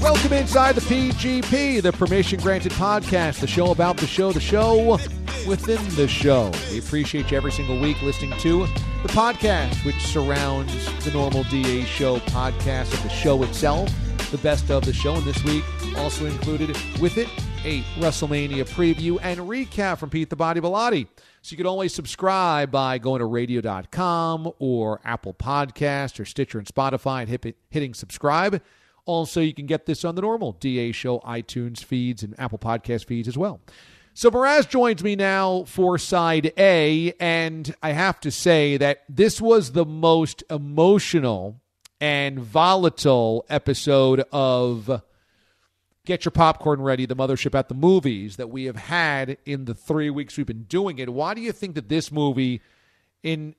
Welcome inside the PGP, the Permission Granted podcast, the show about the show, the show within the show. We appreciate you every single week listening to the podcast, which surrounds the normal DA show podcast of the show itself, the best of the show. And this week, also included with it, a WrestleMania preview and recap from Pete the Body Bellotti. So you can always subscribe by going to radio.com or Apple Podcast or Stitcher and Spotify and hit, hitting subscribe. Also, you can get this on the normal DA Show iTunes feeds and Apple Podcast feeds as well. So Mraz joins me now for side A, and I have to say that this was the most emotional and volatile episode of Get Your Popcorn Ready, the mothership at the movies that we have had in the three weeks we've been doing it. Why do you think that this movie in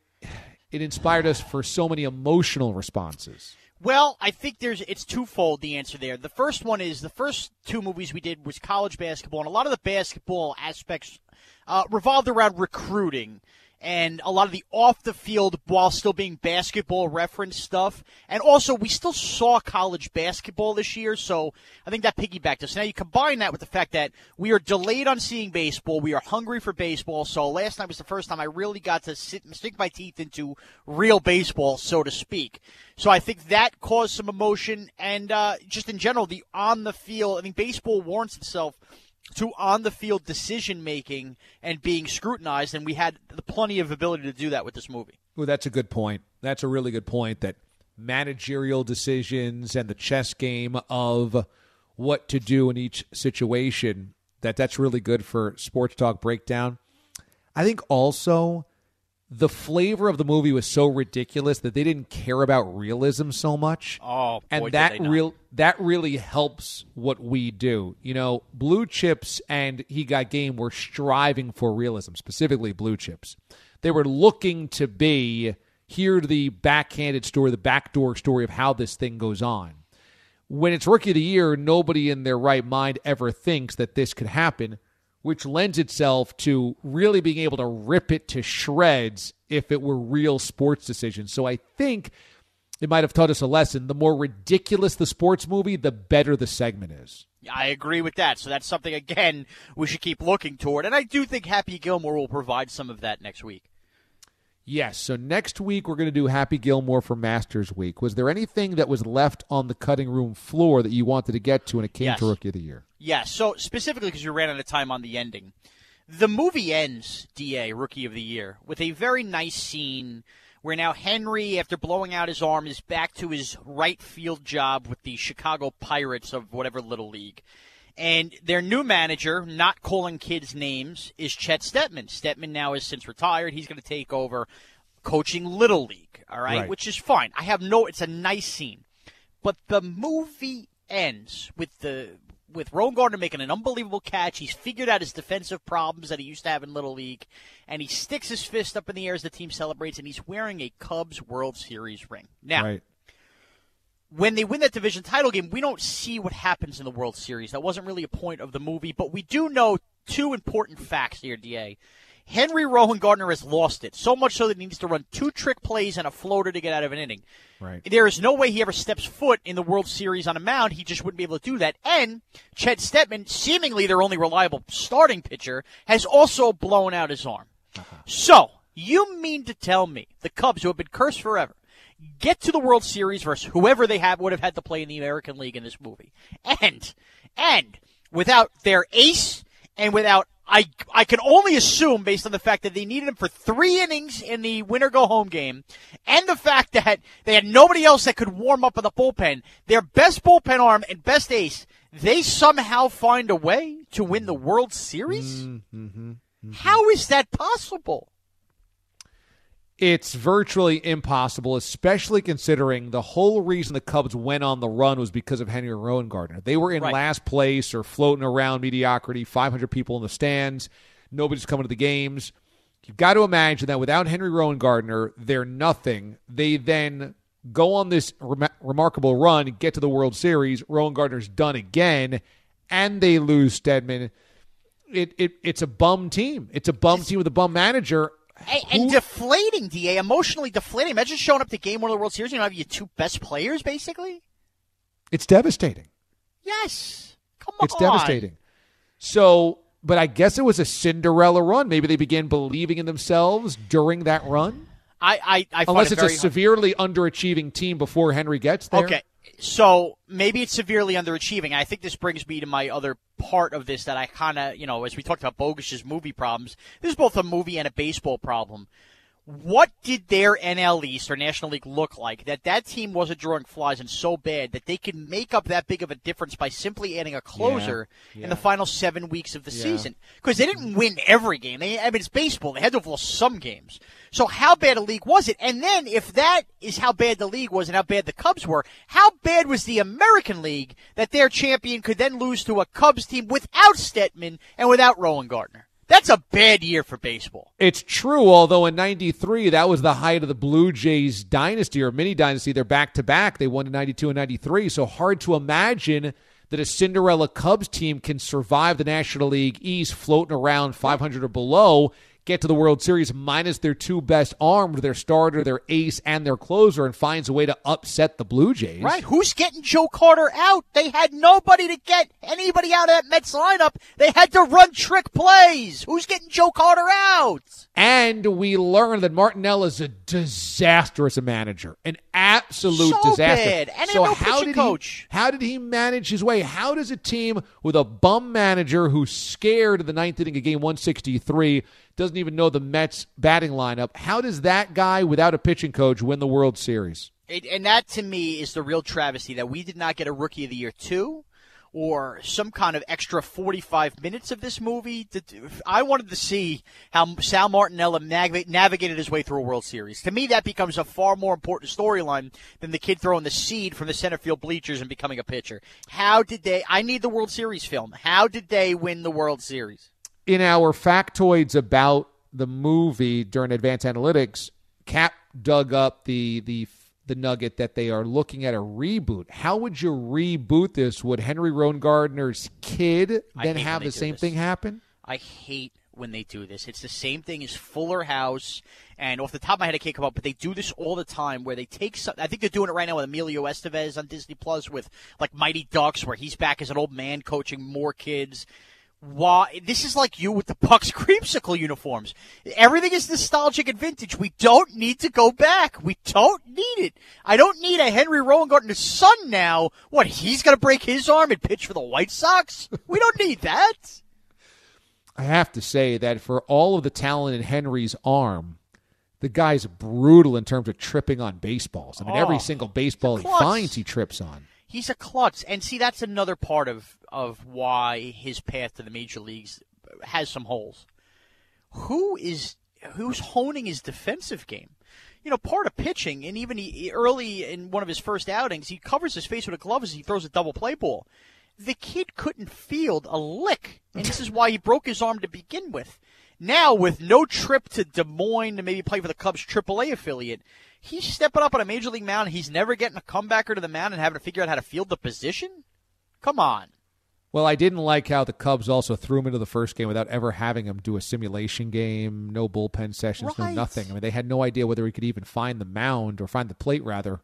it inspired us for so many emotional responses? Well, I think there's it's twofold the answer there. The first one is the first two movies we did was college basketball, and a lot of the basketball aspects uh, revolved around recruiting and a lot of the off the field while still being basketball reference stuff. And also, we still saw college basketball this year, so I think that piggybacked us. Now, you combine that with the fact that we are delayed on seeing baseball. We are hungry for baseball, so last night was the first time I really got to sit stick my teeth into real baseball, so to speak. So I think that caused some emotion, and uh, just in general, the on the field. I think baseball warrants itself to on the field decision making and being scrutinized, and we had plenty of ability to do that with this movie. Well, that's a good point. That's a really good point. That managerial decisions and the chess game of what to do in each situation. That that's really good for sports talk breakdown. I think also the flavor of the movie was so ridiculous that they didn't care about realism so much. Oh, boy, and that real that really helps what we do. You know, Blue Chips and He Got Game were striving for realism, specifically Blue Chips. They were looking to be here the backhanded story, the backdoor story of how this thing goes on. When it's rookie of the year, nobody in their right mind ever thinks that this could happen which lends itself to really being able to rip it to shreds if it were real sports decisions. So I think it might have taught us a lesson. The more ridiculous the sports movie, the better the segment is. I agree with that. So that's something again we should keep looking toward, and I do think Happy Gilmore will provide some of that next week. Yes. So next week we're going to do Happy Gilmore for Masters Week. Was there anything that was left on the cutting room floor that you wanted to get to when it came Yes. to Rookie of the Year? Yeah, so specifically because you ran out of time on the ending. The movie ends, DA, Rookie of the Year, with a very nice scene where now Henry, after blowing out his arm, is back to his right field job with the Chicago Pirates of whatever little league. And their new manager, not calling kids names, is Chet Steadman. Steadman now is since retired. He's going to take over coaching Little League, all right? Right. Which is fine. I have no, it's a nice scene. But the movie ends with the with Rowengartner making an unbelievable catch. He's figured out his defensive problems that he used to have in Little League, and he sticks his fist up in the air as the team celebrates, and he's wearing a Cubs World Series ring. Now, Right. when they win that division title game, we don't see what happens in the World Series. That wasn't really a point of the movie, but we do know two important facts here, DA. Henry Rowengartner has lost it, so much so that he needs to run two trick plays and a floater to get out of an inning. Right. There is no way he ever steps foot in the World Series on a mound. He just wouldn't be able to do that. And Chet Steadman, seemingly their only reliable starting pitcher, has also blown out his arm. Uh-huh. So, you mean to tell me the Cubs, who have been cursed forever, get to the World Series versus whoever they have would have had to play in the American League in this movie, and and without their ace and without I I can only assume based on the fact that they needed him for three innings in the winner go home game, and the fact that they had nobody else that could warm up in the bullpen, their best bullpen arm and best ace, they somehow find a way to win the World Series. Mm-hmm. How is that possible? It's virtually impossible, especially considering the whole reason the Cubs went on the run was because of Henry Rowengartner. They were in Right. last place or floating around mediocrity, 500 people in the stands, nobody's coming to the games. You've got to imagine that without Henry Rowengartner, they're nothing. They then go on this rem- remarkable run, get to the World Series. Rowengartner's done again, and they lose Steadman. It, it it's a bum team. It's a bum team with a bum manager. And, and deflating, Da, emotionally deflating. Imagine showing up to game one of the World Series and you don't have your two best players, basically. It's devastating. Yes. Come on. It's devastating. So, but I guess it was a Cinderella run. Maybe they began believing in themselves during that run. I, I, I Unless it it's a severely underachieving team before Henry gets there. Okay. So maybe it's severely underachieving. I think this brings me to my other part of this that I kind of, you know, as we talked about Bogus's movie problems, this is both a movie and a baseball problem. What did their NL East or National League look like that that team wasn't drawing flies and so bad that they could make up that big of a difference by simply adding a closer Yeah, in the final seven weeks of the Yeah. season? Because they didn't win every game. They, I mean, it's baseball. They had to have lost some games. So how bad a league was it? And then if that is how bad the league was and how bad the Cubs were, how bad was the American League that their champion could then lose to a Cubs team without Steadman and without Rowengartner? That's a bad year for baseball. It's true, although in 93, that was the height of the Blue Jays dynasty or mini dynasty. They're back to back. They won in 92 and 93. So hard to imagine that a Cinderella Cubs team can survive the National League East floating around 500 or below, get to the World Series minus their two best armed, their starter, their ace, and their closer, and finds a way to upset the Blue Jays. Right? Who's getting Joe Carter out? They had nobody to get anybody out of that Mets lineup. They had to run trick plays. Who's getting Joe Carter out? And we learned that Martinelli is a disastrous manager, an absolute So disaster. bad. And so no how did coach. he? How did he manage his way? How does a team with a bum manager who's scared of the ninth inning of game 163 doesn't even know the Mets batting lineup? How does that guy without a pitching coach win the World Series? It, and that to me is the real travesty that we did not get a rookie of the year two or some kind of extra 45 minutes of this movie. I wanted to see how Sal Martinella nav- navigated his way through a World Series. To me, that becomes a far more important storyline than the kid throwing the seed from the center field bleachers and becoming a pitcher. How did they? I need the World Series film. How did they win the World Series? In our factoids about the movie during advanced analytics, Cap dug up the the the nugget that they are looking at a reboot. How would you reboot this? Would Henry Rowengartner's kid then have the same this. thing happen? I hate when they do this. It's the same thing as Fuller House, and off the top of my head, I can't come up, but they do this all the time where they take some. I think they're doing it right now with Emilio Estevez on Disney Plus with like Mighty Ducks, where he's back as an old man coaching more kids. Why? This is like you with the Bucks creamsicle uniforms. Everything is nostalgic and vintage. We don't need to go back. We don't need it. I don't need a Henry Rowengartner's son now. What? He's going to break his arm and pitch for the White Sox? We don't need that. I have to say that for all of the talent in Henry's arm, the guy's brutal in terms of tripping on baseballs. I mean, every Oh, single baseball he finds, he trips on. He's a klutz, and see that's another part of of why his path to the major leagues has some holes. Who is who's honing his defensive game? You know, part of pitching, and even he, early in one of his first outings, he covers his face with a glove as he throws a double play ball. The kid couldn't field a lick, and this is why he broke his arm to begin with. Now, with no trip to Des Moines to maybe play for the Cubs AAA affiliate, he's stepping up on a major league mound. And he's never getting a comebacker to the mound and having to figure out how to field the position. Come on. Well, I didn't like how the Cubs also threw him into the first game without ever having him do a simulation game, no bullpen sessions, Right. no nothing. I mean, they had no idea whether he could even find the mound or find the plate, rather.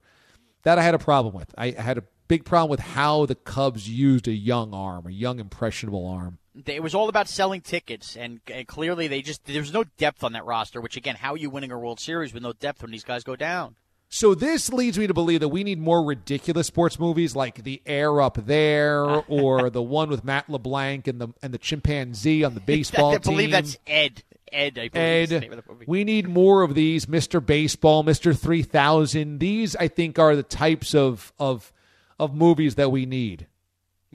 That I had a problem with. I had a big problem with how the Cubs used a young arm, a young, impressionable arm. It was all about selling tickets, and, and clearly they just there's no depth on that roster. Which again, how are you winning a World Series with no depth when these guys go down? So this leads me to believe that we need more ridiculous sports movies like The Air Up There or the one with Matt LeBlanc and the and the chimpanzee on the baseball I believe team. that's Ed. Ed, I believe is the name Ed, of the movie. we need more of these, Mr. Baseball, Mr. 3000. These, I think, are the types of of of movies that we need.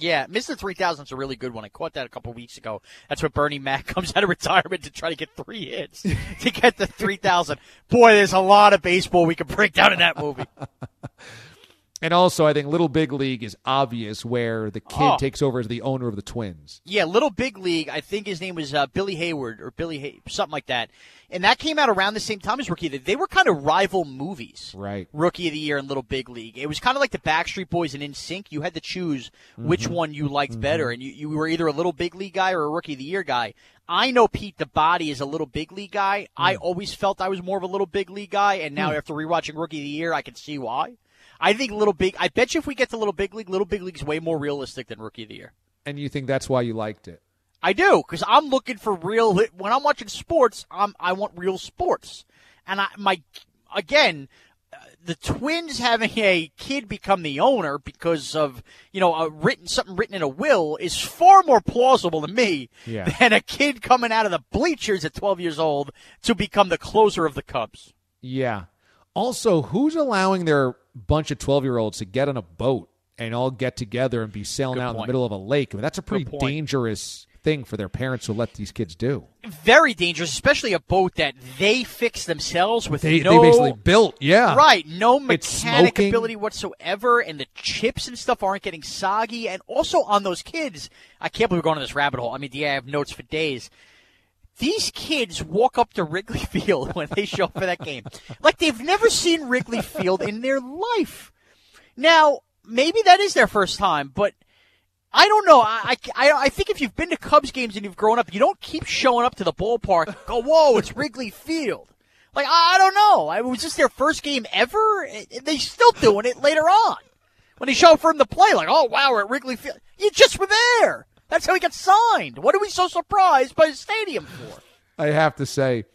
Yeah, Mr. 3000 is a really good one. I caught that a couple weeks ago. That's where Bernie Mac comes out of retirement to try to get three hits to get the 3000. Boy, there's a lot of baseball we could break down in that movie. And also, I think Little Big League is obvious, where the kid Oh. takes over as the owner of the Twins. Yeah, Little Big League. I think his name was uh, Billy Hayward or Billy Hay- something like that. And that came out around the same time as Rookie of the They were kind of rival movies. Right. Rookie of the Year and Little Big League. It was kind of like the Backstreet Boys and NSYNC. You had to choose which Mm-hmm. one you liked better, and you, you were either a Little Big League guy or a Rookie of the Year guy. I know Pete the Body is a Little Big League guy. I Hmm. always felt I was more of a Little Big League guy, and now after rewatching Rookie of the Year, I can see why. I think Little Big. I bet you if we get to Little Big League, Little Big League's way more realistic than Rookie of the Year. And you think that's why you liked it? I do because I'm looking for real. When I'm watching sports, I'm I want real sports, and I my again. uh, The Twins having a kid become the owner because of you know a written something written in a will is far more plausible to me Yeah. than a kid coming out of the bleachers at 12 years old to become the closer of the Cubs. Yeah. Also, who's allowing their bunch of 12 year olds to get on a boat and all get together and be sailing Good out in the middle of a lake? I mean, that's a pretty dangerous thing for their parents to let these kids do. Very dangerous, especially a boat that they fix themselves with They, no they basically built, yeah. Right, no mechanic ability whatsoever, and the chips and stuff aren't getting soggy. And also on those kids, I can't believe we're going to this rabbit hole. I mean, yeah, I have notes for days. These kids walk up to Wrigley Field when they show up for that game, like they've never seen Wrigley Field in their life. Now, maybe that is their first time, but I don't know. I, I, I think if you've been to Cubs games and you've grown up, you don't keep showing up to the ballpark. Go, whoa, it's Wrigley Field. Like I, I don't know. I, was this their first game ever? They still doing it later on when they show up for him to play. Like, oh wow, we're at Wrigley Field. You just were there. That's how he got signed. What are we so surprised by the stadium for? I have to say,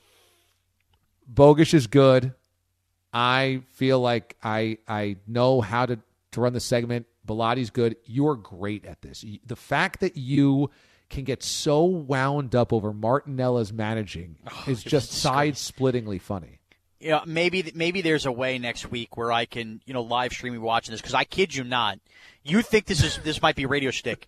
Bogus is good. I feel like I I know how to, to run the segment. Bellotti's good. You're great at this. The fact that you can get so wound up over Martinella's managing oh, is just side splittingly funny. you know, maybe maybe there's a way next week where I can, you know, live stream me watching this because I kid you not. You think this is this might be radio shtick?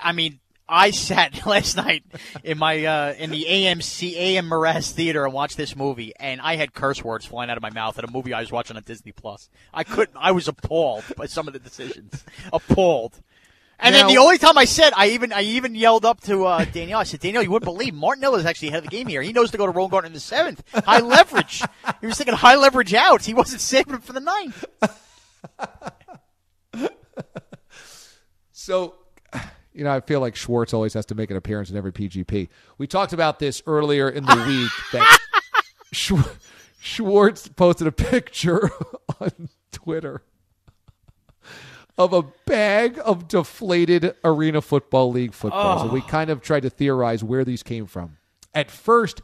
I mean, I sat last night in my uh, in the AMC AM Moraz Theater and watched this movie, and I had curse words flying out of my mouth at a movie I was watching on Disney Plus. I couldn't. I was appalled by some of the decisions. appalled. And then the only time I said, I even I even yelled up to uh, Danielle. I said, Danielle, you wouldn't believe Martinella is actually ahead of the game here. He knows to go to Rowengartner in the seventh. High leverage. he was thinking high leverage outs. He wasn't saving for the ninth. So, you know, I feel like Schwartz always has to make an appearance in every PGP. We talked about this earlier in the week that Schw- Schwartz posted a picture on Twitter of a bag of deflated Arena Football League footballs. And we oh. kind of tried to theorize where these came from. At first,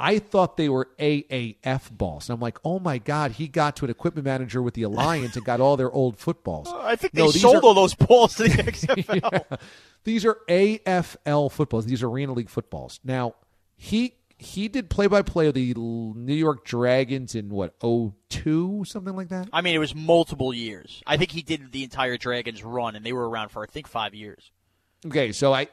I thought they were AAF balls. And I'm like, oh my God, he got to an equipment manager with the Alliance and got all their old footballs. I think they No, sold are- all those balls to the XFL. Yeah. These are AFL footballs. These are Arena League footballs. Now, he he did play by play of the New York Dragons in what, 02, something like that? I mean, it was multiple years. I think he did the entire Dragons run, and they were around for I think five years. Okay, so I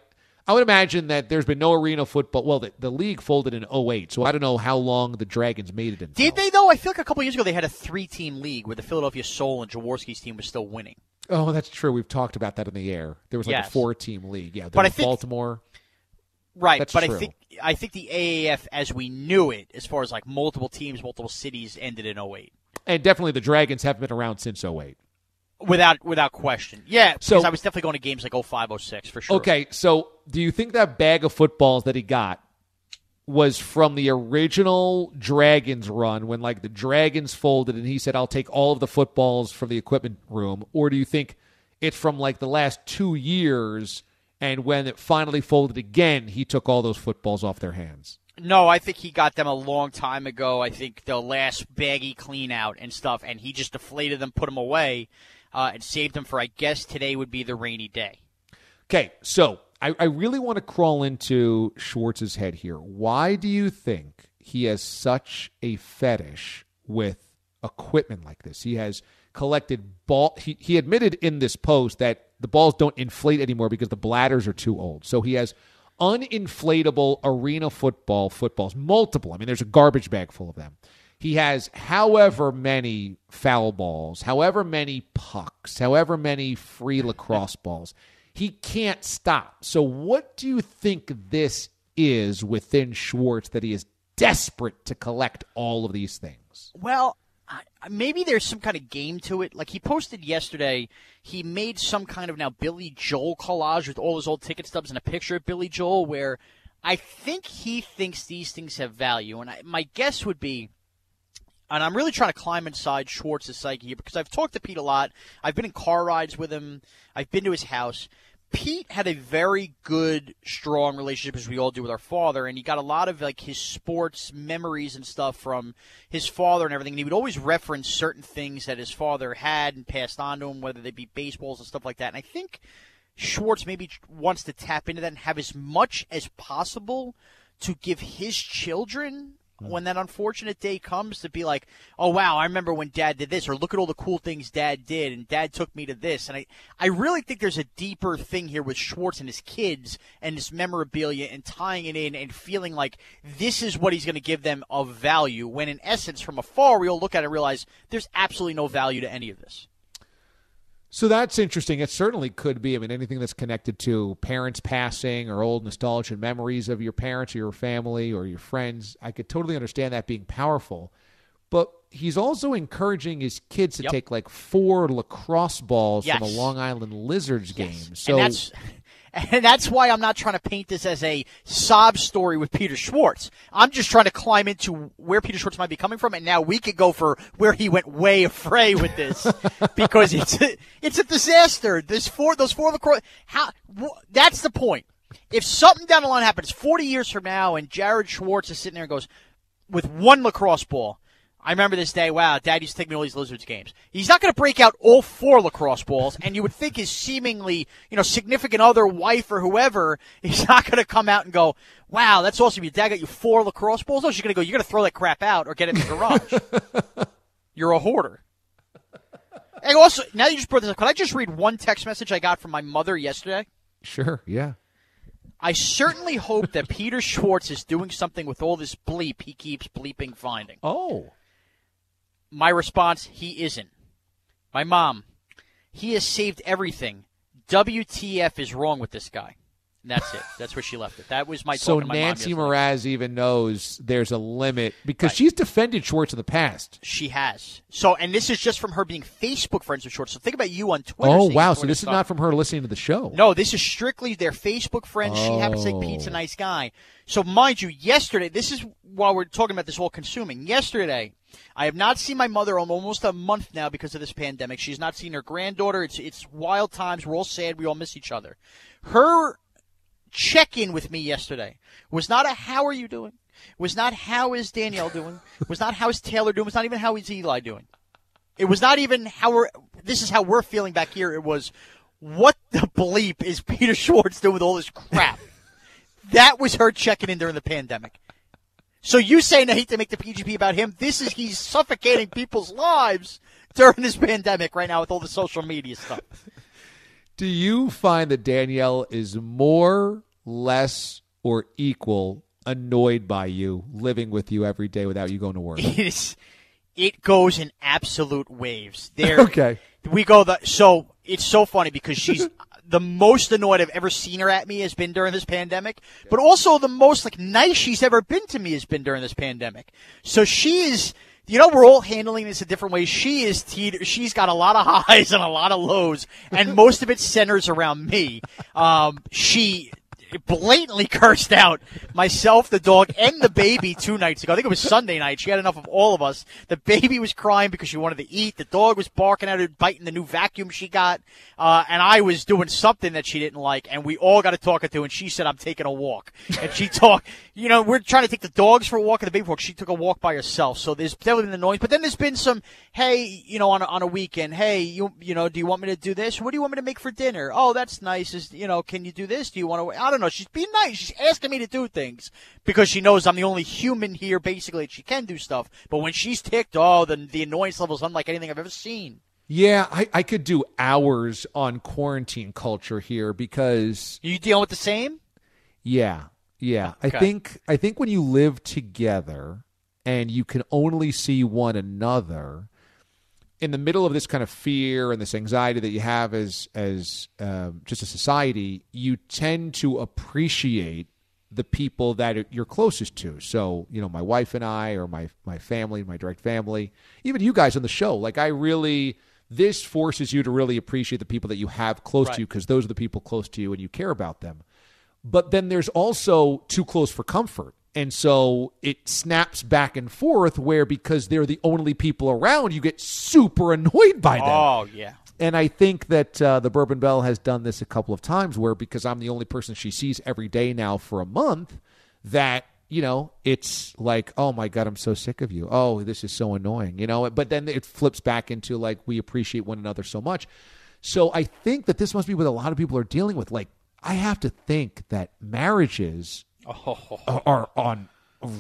I would imagine that there's been no arena football. Well, the, the league folded in 08, so I don't know how long the Dragons made it in. Did they though? I feel like a couple years ago they had a three-team league where the Philadelphia Soul and Jaworski's team was still winning. Oh, that's true. We've talked about that in the air. There was like Yes. a four team league. Yeah, there But I think- Baltimore. Right, That's but true. I think I think the AAF as we knew it, as far as like multiple teams, multiple cities, ended in 08. And definitely the Dragons haven't been around since 08. Without without question. Yeah, So- because I was definitely going to games like 05, 06 for sure. Okay, so do you think that bag of footballs that he got was from the original Dragons run when like the Dragons folded and he said I'll take all of the footballs from the equipment room or do you think it's from like the last 2 years and when it finally folded again he took all those footballs off their hands? No, I think he got them a long time ago. I think the last baggy clean out and stuff, and he just deflated them, put them away, uh, and saved them for, I guess, today would be the rainy day. Okay, so I, I really want to crawl into Schwartz's head here. Why do you think he has such a fetish with equipment like this? He has collected ball. He, he admitted in this post that the balls don't inflate anymore because the bladders are too old. So he has uninflatable arena football footballs, multiple. I mean, there's a garbage bag full of them. He has however many foul balls, however many pucks, however many free lacrosse balls. He can't stop. So, what do you think this is within Schwartz that he is desperate to collect all of these things? Well, maybe there's some kind of game to it. Like he posted yesterday, he made some kind of now Billy Joel collage with all his old ticket stubs and a picture of Billy Joel, where I think he thinks these things have value. And I, my guess would be, and I'm really trying to climb inside Schwartz's psyche here because I've talked to Pete a lot. I've been in car rides with him. I've been to his house. Pete had a very good, strong relationship as we all do with our father, and he got a lot of like his sports memories and stuff from his father and everything. And he would always reference certain things that his father had and passed on to him, whether they be baseballs and stuff like that. And I think Schwartz maybe wants to tap into that and have as much as possible to give his children Mm. when that unfortunate day comes to be like, oh wow, I remember when dad did this, or look at all the cool things dad did, and dad took me to this. And I, I really think there's a deeper thing here with Schwartz and his kids and this memorabilia and tying it in and feeling like this is what he's going to give them of value. When in essence, from afar, we all look at it and realize there's absolutely no value to any of this. So that's interesting. It certainly could be. I mean, anything that's connected to parents passing or old nostalgia memories of your parents or your family or your friends, I could totally understand that being powerful. But he's also encouraging his kids to Yep. take like four lacrosse balls from a Long Island Lizards game. So and that's why I'm not trying to paint this as a sob story with Peter Schwartz. I'm just trying to climb into where Peter Schwartz might be coming from, and now we could go for where he went way afray with this because it's a, it's a disaster. This four those four lacrosse how wh- that's the point. If something down the line happens 40 years from now, and Jared Schwartz is sitting there and goes with one lacrosse ball. I remember this day. Wow, Dad used to take me to all these Lizards games. He's not going to break out all four lacrosse balls, and you would think his seemingly, you know, significant other, wife or whoever, he's not going to come out and go, "Wow, that's awesome! Your dad got you four lacrosse balls." No, she's going to go, "You're going to throw that crap out or get it in the garage. You're a hoarder." And also, now you just brought this up. Can I just read one text message I got from my mother yesterday? sure, yeah. I certainly hope that Peter Schwartz is doing something with all this bleep he keeps bleeping finding. Oh, My response, he isn't. My mom, he has saved everything. WTF is wrong with this guy. And that's it. That's where she left it. That was my so my Nancy. Mraz even knows there's a limit because Right. she's defended Schwartz in the past. She has. So, and this is just from her being Facebook friends with Schwartz. So think about you on Twitter. Oh wow! So this is not from her listening to the show. No, this is strictly their Facebook friends. She happens to think Pete's a Oh. nice guy. So, mind you, yesterday, this is while we're talking about this whole consuming. Yesterday, I have not seen my mother in almost a month now because of this pandemic. She's not seen her granddaughter. It's it's wild times. We're all sad. We all miss each other. Her check in with me yesterday was not a how are you doing? Was not how is Danielle doing? Was not how is Taylor doing? Was not even how is Eli doing? It was not even how we're. This is how we're feeling back here. It was, what the bleep is Peter Schwartz doing with all this crap? that was her checking in during the pandemic. So you saying I hate to make the PGP about him? This is he's suffocating people's lives during this pandemic right now with all the social media stuff. Do you find that Danielle is more, less, or equal annoyed by you living with you every day without you going to work? It is. It goes in absolute waves. There. Okay. We go the so it's so funny because she's the most annoyed I've ever seen her at me has been during this pandemic, but also the most like nice she's ever been to me has been during this pandemic. So she is, you know, we're all handling this a different way. She is, te- she's got a lot of highs and a lot of lows, and most of it centers around me. Um, she blatantly cursed out myself, the dog, and the baby two nights ago. I think it was Sunday night. She had enough of all of us. The baby was crying because she wanted to eat. The dog was barking at her, biting the new vacuum she got. Uh, and I was doing something that she didn't like. And we all got to talk it to, and she said, I'm taking a walk. And she talked, you know, we're trying to take the dogs for a walk and the baby walk. She took a walk by herself. So there's definitely been the noise. But then there's been some, hey, you know, on a, on a weekend, hey, you, you know, do you want me to do this? What do you want me to make for dinner? Oh, that's nice. Is, you know, can you do this? Do you want to, I don't know. She's being nice. She's asking me to do things because she knows I'm the only human here, basically, and she can do stuff. But when she's ticked, oh, the, the annoyance level is unlike anything I've ever seen. Yeah, I, I could do hours on quarantine culture here because You dealing with the same? Yeah, yeah. Okay. I think I think when you live together and you can only see one another in the middle of this kind of fear and this anxiety that you have as as um, just a society, you tend to appreciate the people that you're closest to. So, you know, my wife and I, or my my family, my direct family, even you guys on the show. Like, I really this forces you to really appreciate the people that you have close Right. to you because those are the people close to you and you care about them but then there's also too close for comfort. And so it snaps back and forth where because they're the only people around, you get super annoyed by them. Oh, yeah. And I think that uh, the Bourbon Belle has done this a couple of times where because I'm the only person she sees every day now for a month, that, you know, it's like, oh my God, I'm so sick of you. Oh, this is so annoying, you know? But then it flips back into like, we appreciate one another so much. So I think that this must be what a lot of people are dealing with. Like, I have to think that marriages Oh. are- are on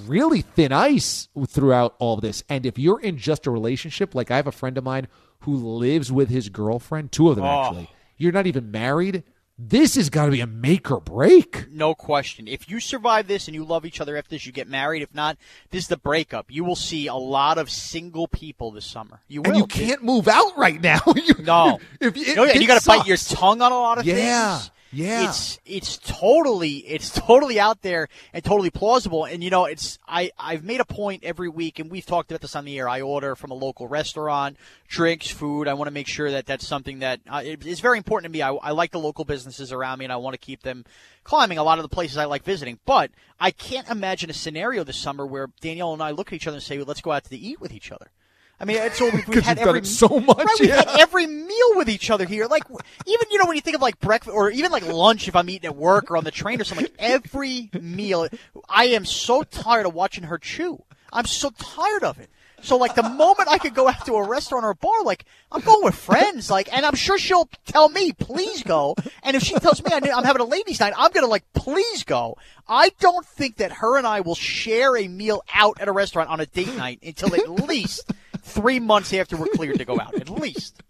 really thin ice throughout all of this. And if you're in just a relationship, like I have a friend of mine who lives with his girlfriend, two of them Oh. actually, you're not even married. This has got to be a make or break. No question. If you survive this and you love each other after this, you get married. If not, this is the breakup. You will see a lot of single people this summer. You will. And you can't move out right now. You- No. if you, No, it you got to bite your tongue on a lot of Yeah, things. Yeah. It's it's totally it's totally out there and totally plausible. And you know, it's I I've made a point every week, and we've talked about this on the air. I order from a local restaurant, drinks, food. I want to make sure that that's something that uh, very important to me. I, I like the local businesses around me, and I want to keep them climbing. A lot of the places I like visiting, but I can't imagine a scenario this summer where Danielle and I look at each other and say, "Let's go out to eat with each other." I mean, it's all we've, we've had every so much, Right, we've had every meal with each other here. Like even you know when you think of like breakfast or even like lunch if I'm eating at work or on the train or something. Like every meal, I am so tired of watching her chew. I'm so tired of it. So like the moment I could go out to a restaurant or a bar, like I'm going with friends, like, and I'm sure she'll tell me, please go. And if she tells me I'm having a ladies' night, I'm gonna like, please go. I don't think that her and I will share a meal out at a restaurant on a date night until at least three months after we're cleared to go out, at least.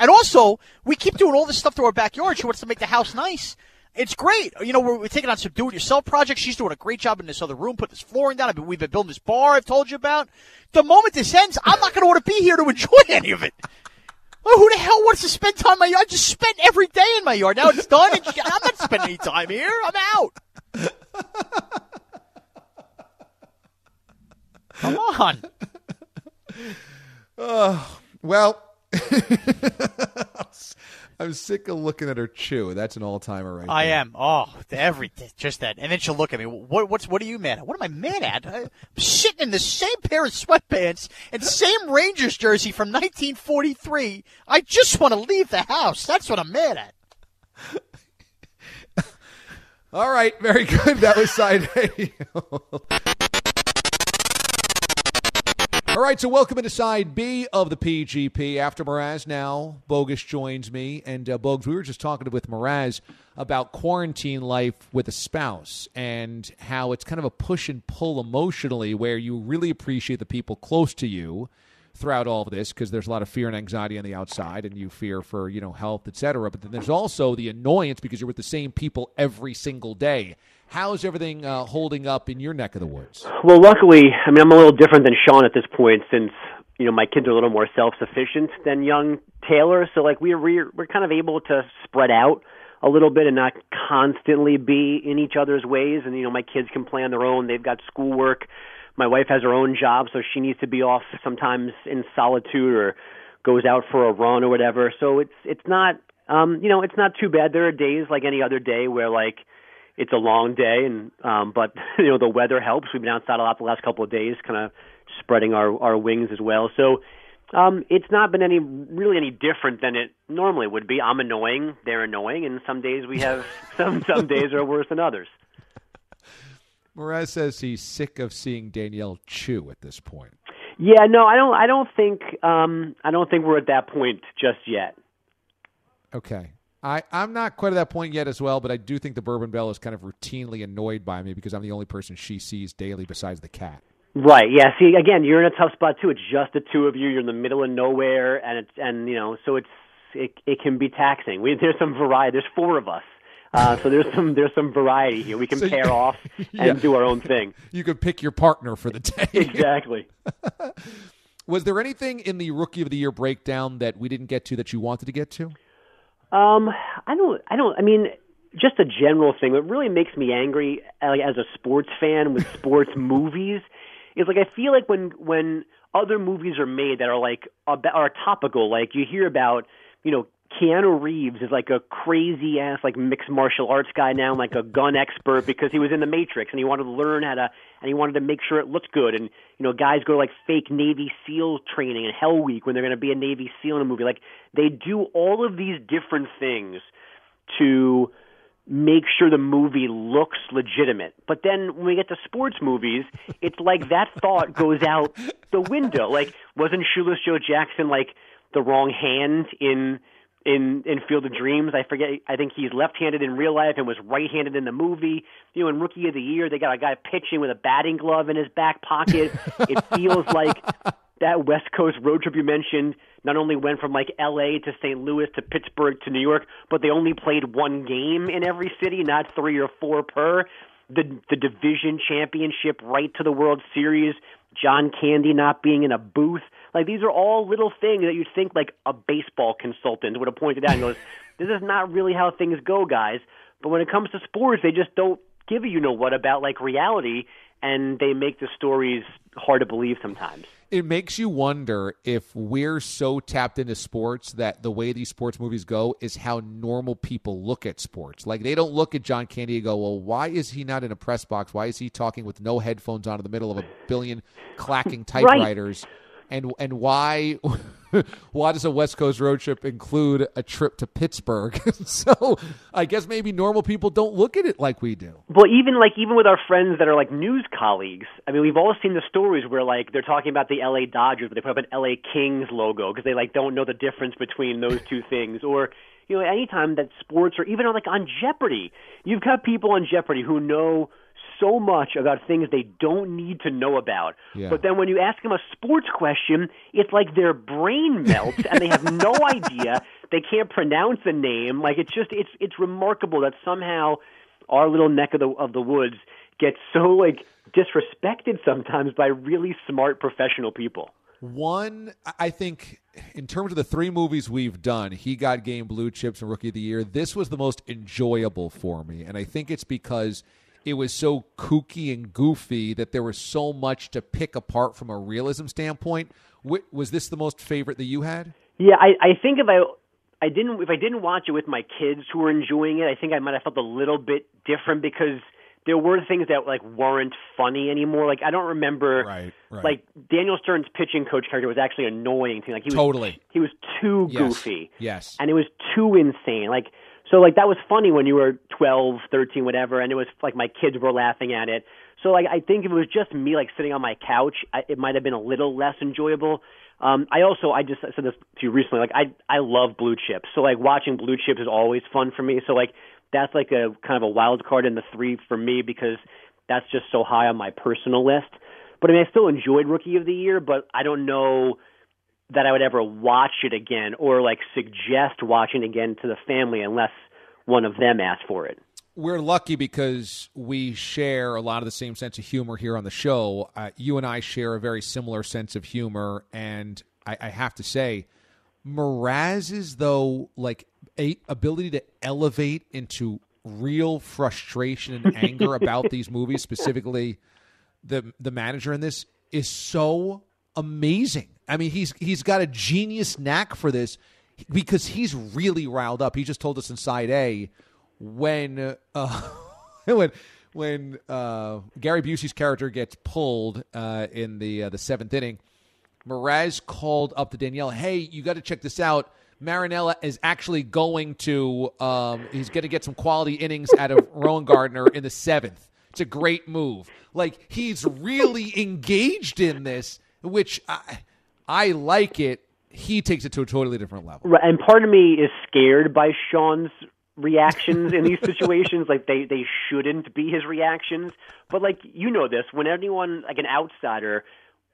And also, we keep doing all this stuff to our backyard. She wants to make the house nice. It's great. You know, we're, we're taking on some do-it-yourself projects. She's doing a great job in this other room, put this flooring down. We've been building this bar I've told you about. The moment this ends, I'm not going to want to be here to enjoy any of it. Well, who the hell wants to spend time in my yard? I just spent every day in my yard. Now it's done. I'm not spending any time here. I'm out. Come on. Oh, well, I'm sick of looking at her chew. That's an all timer right I there. am. Oh, every just that, and then she'll look at me. What? What's? What are you mad at? What am I mad at? I'm sitting in the same pair of sweatpants and same Rangers jersey from 1943. I just want to leave the house. That's what I'm mad at. All right, very good. That was side A. All right, so welcome into side B of the PGP. After Mraz, now Bogus joins me, and uh, Bogus, we were just talking with Mraz about quarantine life with a spouse and how it's kind of a push and pull emotionally, where you really appreciate the people close to you throughout all of this because there's a lot of fear and anxiety on the outside and you fear for you know health etc but then there's also the annoyance because you're with the same people every single day how's everything uh, holding up in your neck of the woods Well, luckily, I mean, I'm a little different than Sean at this point since you know, my kids are a little more self-sufficient than young Taylor, so like we're we're we're kind of able to spread out a little bit and not constantly be in each other's ways. And you know, my kids can play on their own. They've got schoolwork. My wife has her own job, so she needs to be off sometimes in solitude or goes out for a run or whatever. So it's it's not um, you know, it's not too bad. There are days like any other day where like it's a long day and um but you know the weather helps. We've been outside a lot the last couple of days, kind of spreading our our wings as well. So um it's not been any really any different than it normally would be. I'm annoying, they're annoying, and some days we have some some days are worse than others. Mraz says he's sick of seeing Danielle chew at this point. Yeah, no, I don't I don't think um I don't think we're at that point just yet. Okay. I, I'm not quite at that point yet as well, but I do think the Bourbon Belle is kind of routinely annoyed by me because I'm the only person she sees daily besides the cat. Right. Yeah. See, again, you're in a tough spot too. It's just the two of you. You're in the middle of nowhere, and it's and you know, so it's it it can be taxing. We there's some variety. There's four of us, uh, so there's some there's some variety here. We can So you- pair off and Yeah. do our own thing. You could pick your partner for the day. Exactly. Was there anything in the Rookie of the Year breakdown that we didn't get to that you wanted to get to? Um, I don't. I don't. I mean, just a general thing. What really makes me angry, like, as a sports fan with sports movies, is like I feel like when when other movies are made that are like are topical, like you hear about, you know. Keanu Reeves is like a crazy ass like mixed martial arts guy now, like a gun expert because he was in the Matrix and he wanted to learn how to and he wanted to make sure it looked good. And you know, guys go to like fake Navy SEAL training and Hell Week when they're going to be a Navy SEAL in a movie. Like they do all of these different things to make sure the movie looks legitimate. But then when we get to sports movies, it's like that thought goes out the window. Like wasn't Shoeless Joe Jackson like the wrong hand in in in Field of Dreams? I forget. I think he's left-handed in real life and was right-handed in the movie. You know, in Rookie of the Year, they got a guy pitching with a batting glove in his back pocket. it feels like that West Coast road trip you mentioned not only went from like L.A. to St. Louis to Pittsburgh to New York, but they only played one game in every city, not three or four per. The the division championship right to the World Series. John Candy not being in a booth. Like these are all little things that you'd think like a baseball consultant would have pointed out and goes, This is not really how things go, guys. But when it comes to sports, they just don't give a you know what about like reality and they make the stories hard to believe sometimes. It makes you wonder if we're so tapped into sports that the way these sports movies go is how normal people look at sports. Like they don't look at John Candy and go, "Well, why is he not in a press box? Why is he talking with no headphones on in the middle of a billion clacking typewriters?" And and why why does a West Coast road trip include a trip to Pittsburgh? so I guess maybe normal people don't look at it like we do. Well, even like even with our friends that are like news colleagues, I mean, we've all seen the stories where like they're talking about the L.A. Dodgers, but they put up an L.A. Kings logo because they like don't know the difference between those two things. Or you know, anytime that sports or even like on Jeopardy, you've got people on Jeopardy who know so much about things they don't need to know about. Yeah. But then when you ask them a sports question, it's like their brain melts and they have no idea. They can't pronounce the name. Like it's just it's it's remarkable that somehow our little neck of the of the woods gets so like disrespected sometimes by really smart professional people. One, I think, in terms of the three movies we've done, he got game blue chips and rookie of the year. This was the most enjoyable for me, and I think it's because it was so kooky and goofy that there was so much to pick apart from a realism standpoint. Was this the most favorite that you had? Yeah, I, I think if I I didn't if I didn't watch it with my kids who were enjoying it, I think I might have felt a little bit different because there were things that like weren't funny anymore. Like I don't remember Right, right. like Daniel Stern's pitching coach character was actually annoying to me. Like he was Totally. he was too Yes. goofy. Yes. And it was too insane. Like so like that was funny when you were 12, 13, whatever, and it was like my kids were laughing at it. So like I think if it was just me like sitting on my couch, I, it might have been a little less enjoyable. Um, I also I just I said this to you recently. Like I I love blue chips, so like watching blue chips is always fun for me. So like that's like a kind of a wild card in the three for me because that's just so high on my personal list. But I mean, I still enjoyed Rookie of the Year, but I don't know that I would ever watch it again or like suggest watching again to the family unless one of them asked for it. we're lucky because we share a lot of the same sense of humor here on the show. Uh, you and I share a very similar sense of humor, and I, I have to say, Mraz's though like a ability to elevate into real frustration and anger about these movies, specifically the the manager in this, is so amazing. I mean, he's he's got a genius knack for this because he's really riled up. He just told us in side A when uh, when when uh, Gary Busey's character gets pulled uh, in the uh, the seventh inning, Mraz called up to Danielle, "Hey, you got to check this out. Marinella is actually going to um, he's going to get some quality innings out of Rowengartner in the seventh. It's a great move. Like he's really engaged in this, which I, I like it. He takes it to a totally different level. Right, and part of me is scared by Sean's reactions in these situations. like they they shouldn't be his reactions, but like you know this, when anyone like an outsider,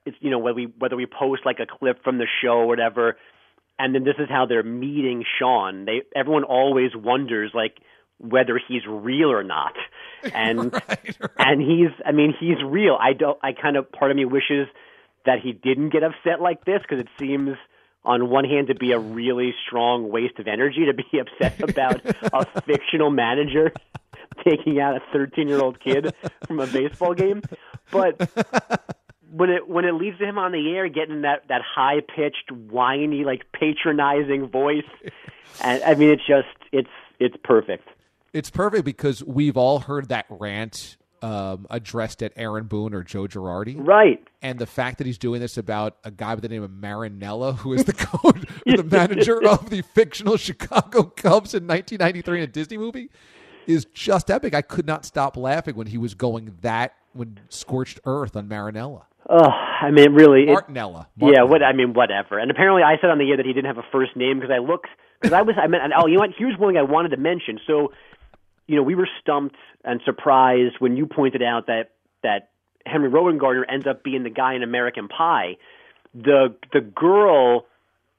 it's you know whether we whether we post like a clip from the show or whatever, and then this is how they're meeting Sean. They everyone always wonders like whether he's real or not. And right, right. and he's I mean he's real. I don't I kind of part of me wishes that he didn't get upset like this because it seems on one hand to be a really strong waste of energy to be upset about a fictional manager taking out a 13 year old kid from a baseball game. But when it when it leads to him on the air getting that that high pitched whiny like patronizing voice and i mean it's just it's it's perfect. It's perfect because we've all heard that rant um, addressed at Aaron Boone or Joe Girardi. right And the fact that he's doing this about a guy by the name of Marinella, who is the coach, the manager of the fictional Chicago Cubs in 1993 in a Disney movie, is just epic. I could not stop laughing when he was going that when scorched earth on Marinella. oh i mean really it, Martinella. Yeah, what I mean, whatever. And apparently, I said on the air that he didn't have a first name because I looked because I was I meant oh you know what? Here's one thing I wanted to mention. So, you know, we were stumped and surprised when you pointed out that that Henry Rowengartner ends up being the guy in American Pie. The the girl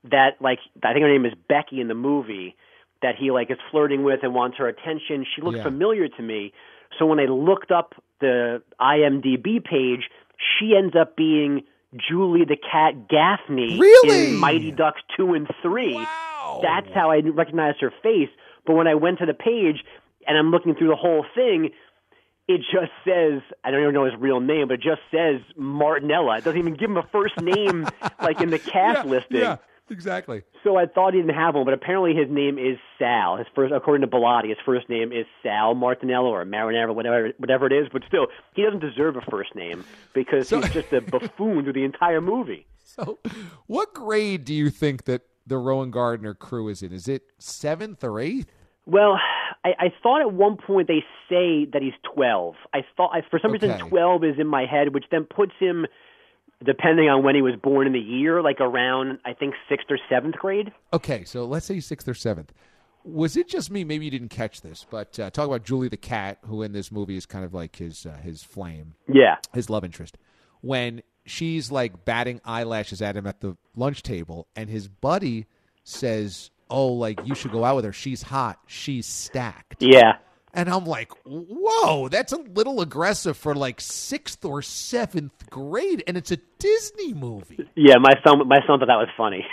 that like I think her name is Becky in the movie that he like is flirting with and wants her attention. She looked Yeah. familiar to me. So when I looked up the IMDb page, she ends up being Julie the Cat Gaffney Really? in Mighty Ducks 2 and 3. Wow. That's how I recognized her face. But when I went to the page and I'm looking through the whole thing, it just says I don't even know his real name, but it just says Martinella. It doesn't even give him a first name like in the cast yeah, listing. Yeah, exactly. So I thought he didn't have one, but apparently his name is Sal. His first, according to Bellotti, his first name is Sal Martinella or Marinera, whatever, whatever it is. But still, he doesn't deserve a first name because So- he's just a buffoon through the entire movie. So, what grade do you think that the Rowengartner crew is in? Is it seventh or eighth? Well, I, I thought at one point they say that he's twelve. I thought I, for some reason twelve is in my head, which then puts him, depending on when he was born in the year, like around I think sixth or seventh grade. Okay, so let's say sixth or seventh. Was it just me? Maybe you didn't catch this, but uh, talk about Julie the cat, who in this movie is kind of like his uh, his flame, Yeah. his love interest. When she's like batting eyelashes at him at the lunch table, and his buddy says, "Oh, like you should go out with her. She's hot. She's stacked." Yeah. And I'm like, whoa, that's a little aggressive for like sixth or seventh grade, and it's a Disney movie. Yeah, my son, my son thought that was funny.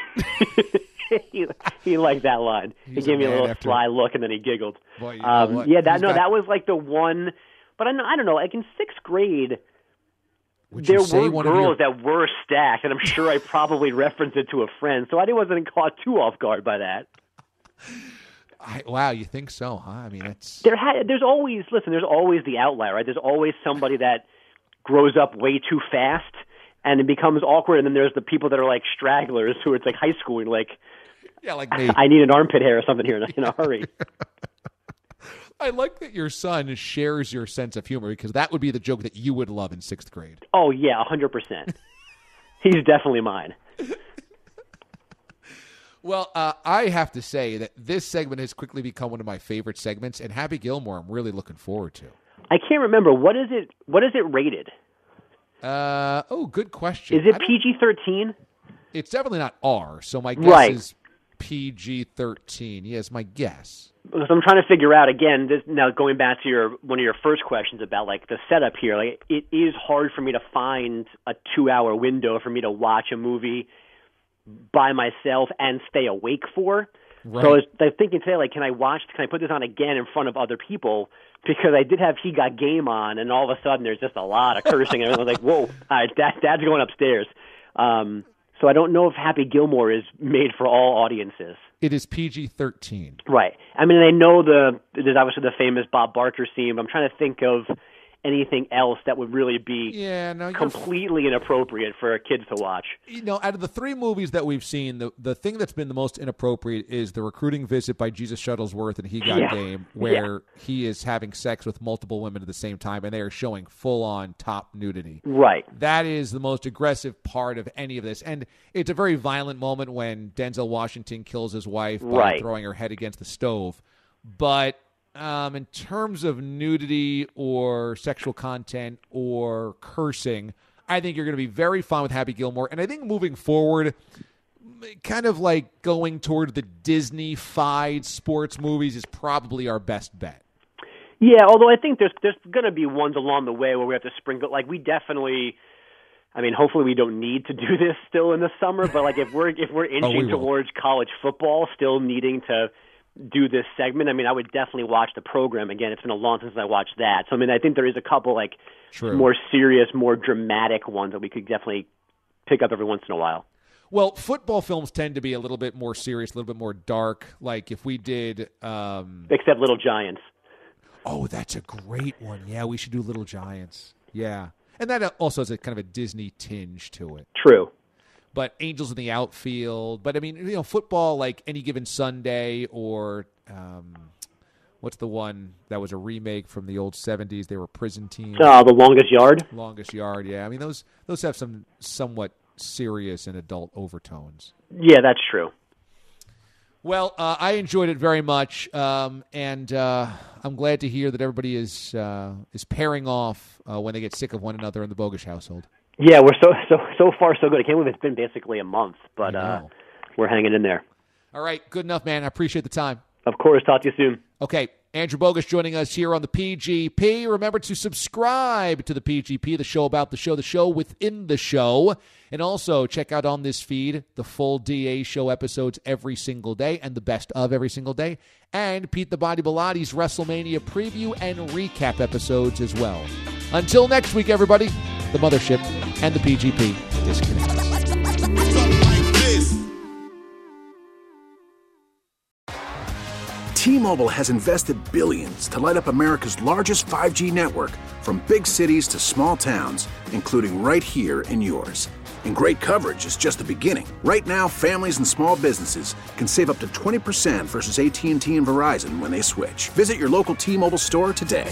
he, he liked that line. He's he gave me a little after- sly look, and then he giggled. Boy, um, yeah, that He's no, got- that was like the one. But I, I don't know. Like in sixth grade, Would there were girls your- that were stacked, and I'm sure I probably referenced it to a friend, so I wasn't caught too off guard by that. I, wow, you think so, huh? I mean, that's There ha- there's always listen. There's always the outlier, right? There's always somebody that grows up way too fast, and it becomes awkward. And then there's the people that are like stragglers, who it's like high school, and like yeah, like me. I need an armpit hair or something here in in a hurry. I like that your son shares your sense of humor because that would be the joke that you would love in sixth grade. Oh yeah, a hundred percent. He's definitely mine. Well, uh, I have to say that this segment has quickly become one of my favorite segments, and Happy Gilmore, I'm really looking forward to. I can't remember what is it. What is it rated? Uh, oh, good question. Is it PG thirteen? It's definitely not R. So my guess Right. is PG 13. Yes, my guess. So I'm trying to figure out again. This, now going back to your one of your first questions about like the setup here, like it is hard for me to find a two-hour window for me to watch a movie by myself and stay awake for. Right. So I was, I was thinking today, like, can I watch? Can I put this on again in front of other people? Because I did have He Got Game on, and all of a sudden there's just a lot of cursing, and I was like, "Whoa, all right, dad, Dad's going upstairs." Um, so I don't know if Happy Gilmore is made for all audiences. It is PG 13. Right. I mean, I know the there's obviously the famous Bob Barker scene. But I'm trying to think of anything else that would really be Yeah, no, completely inappropriate for a kids to watch. you know, out of the three movies that we've seen, the the thing that's been the most inappropriate is the recruiting visit by Jesus Shuttlesworth and He Got Yeah. Game, where he is having sex with multiple women at the same time, and they are showing full on top nudity. Right. That is the most aggressive part of any of this, and it's a very violent moment when Denzel Washington kills his wife by Right. throwing her head against the stove. But um, in terms of nudity or sexual content or cursing, I think you're going to be very fine with Happy Gilmore. And I think moving forward, kind of like going toward the Disney-fied sports movies is probably our best bet. Yeah, although I think there's there's going to be ones along the way where we have to sprinkle. Like we definitely, I mean, hopefully we don't need to do this still in the summer. But like if we're if we're Oh, we inching towards college football, still needing to do this segment, I mean, I would definitely watch the program again. It's been a long since I watched that. So I mean, I think there is a couple like True. more serious, more dramatic ones that we could definitely pick up every once in a while. Well, football films tend to be a little bit more serious, a little bit more dark. Like if we did, um, Except Little Giants. oh, that's a great one. Yeah, we should do Little Giants. Yeah, and that also has a kind of a Disney tinge to it. True. But Angels in the Outfield. But I mean, you know, football like any given Sunday or um, what's the one that was a remake from the old '70s? They were prison teams. Uh, the longest yard. Longest Yard. Yeah, I mean those those have some somewhat serious and adult overtones. Yeah, that's true. Well, uh, I enjoyed it very much, um, and uh, I'm glad to hear that everybody is uh, is pairing off uh, when they get sick of one another in the Bogusch household. Yeah, we're so so so far so good. I can't believe it's been basically a month, but uh, we're hanging in there. All right, good enough, man. I appreciate the time. Of course, talk to you soon. Okay, Andrew Bogusch joining us here on the PGP. Remember to subscribe to the PGP, the show about the show, the show within the show. And also check out on this feed the full DA show episodes every single day and the best of every single day. And Pete the Body Bellotti's WrestleMania preview and recap episodes as well. Until next week, everybody, the Mothership and the PGP disconnect. T-Mobile has invested billions to light up America's largest 5G network from big cities to small towns, including right here in yours. And great coverage is just the beginning. Right now, families and small businesses can save up to 20% versus AT&T and Verizon when they switch. Visit your local T-Mobile store today.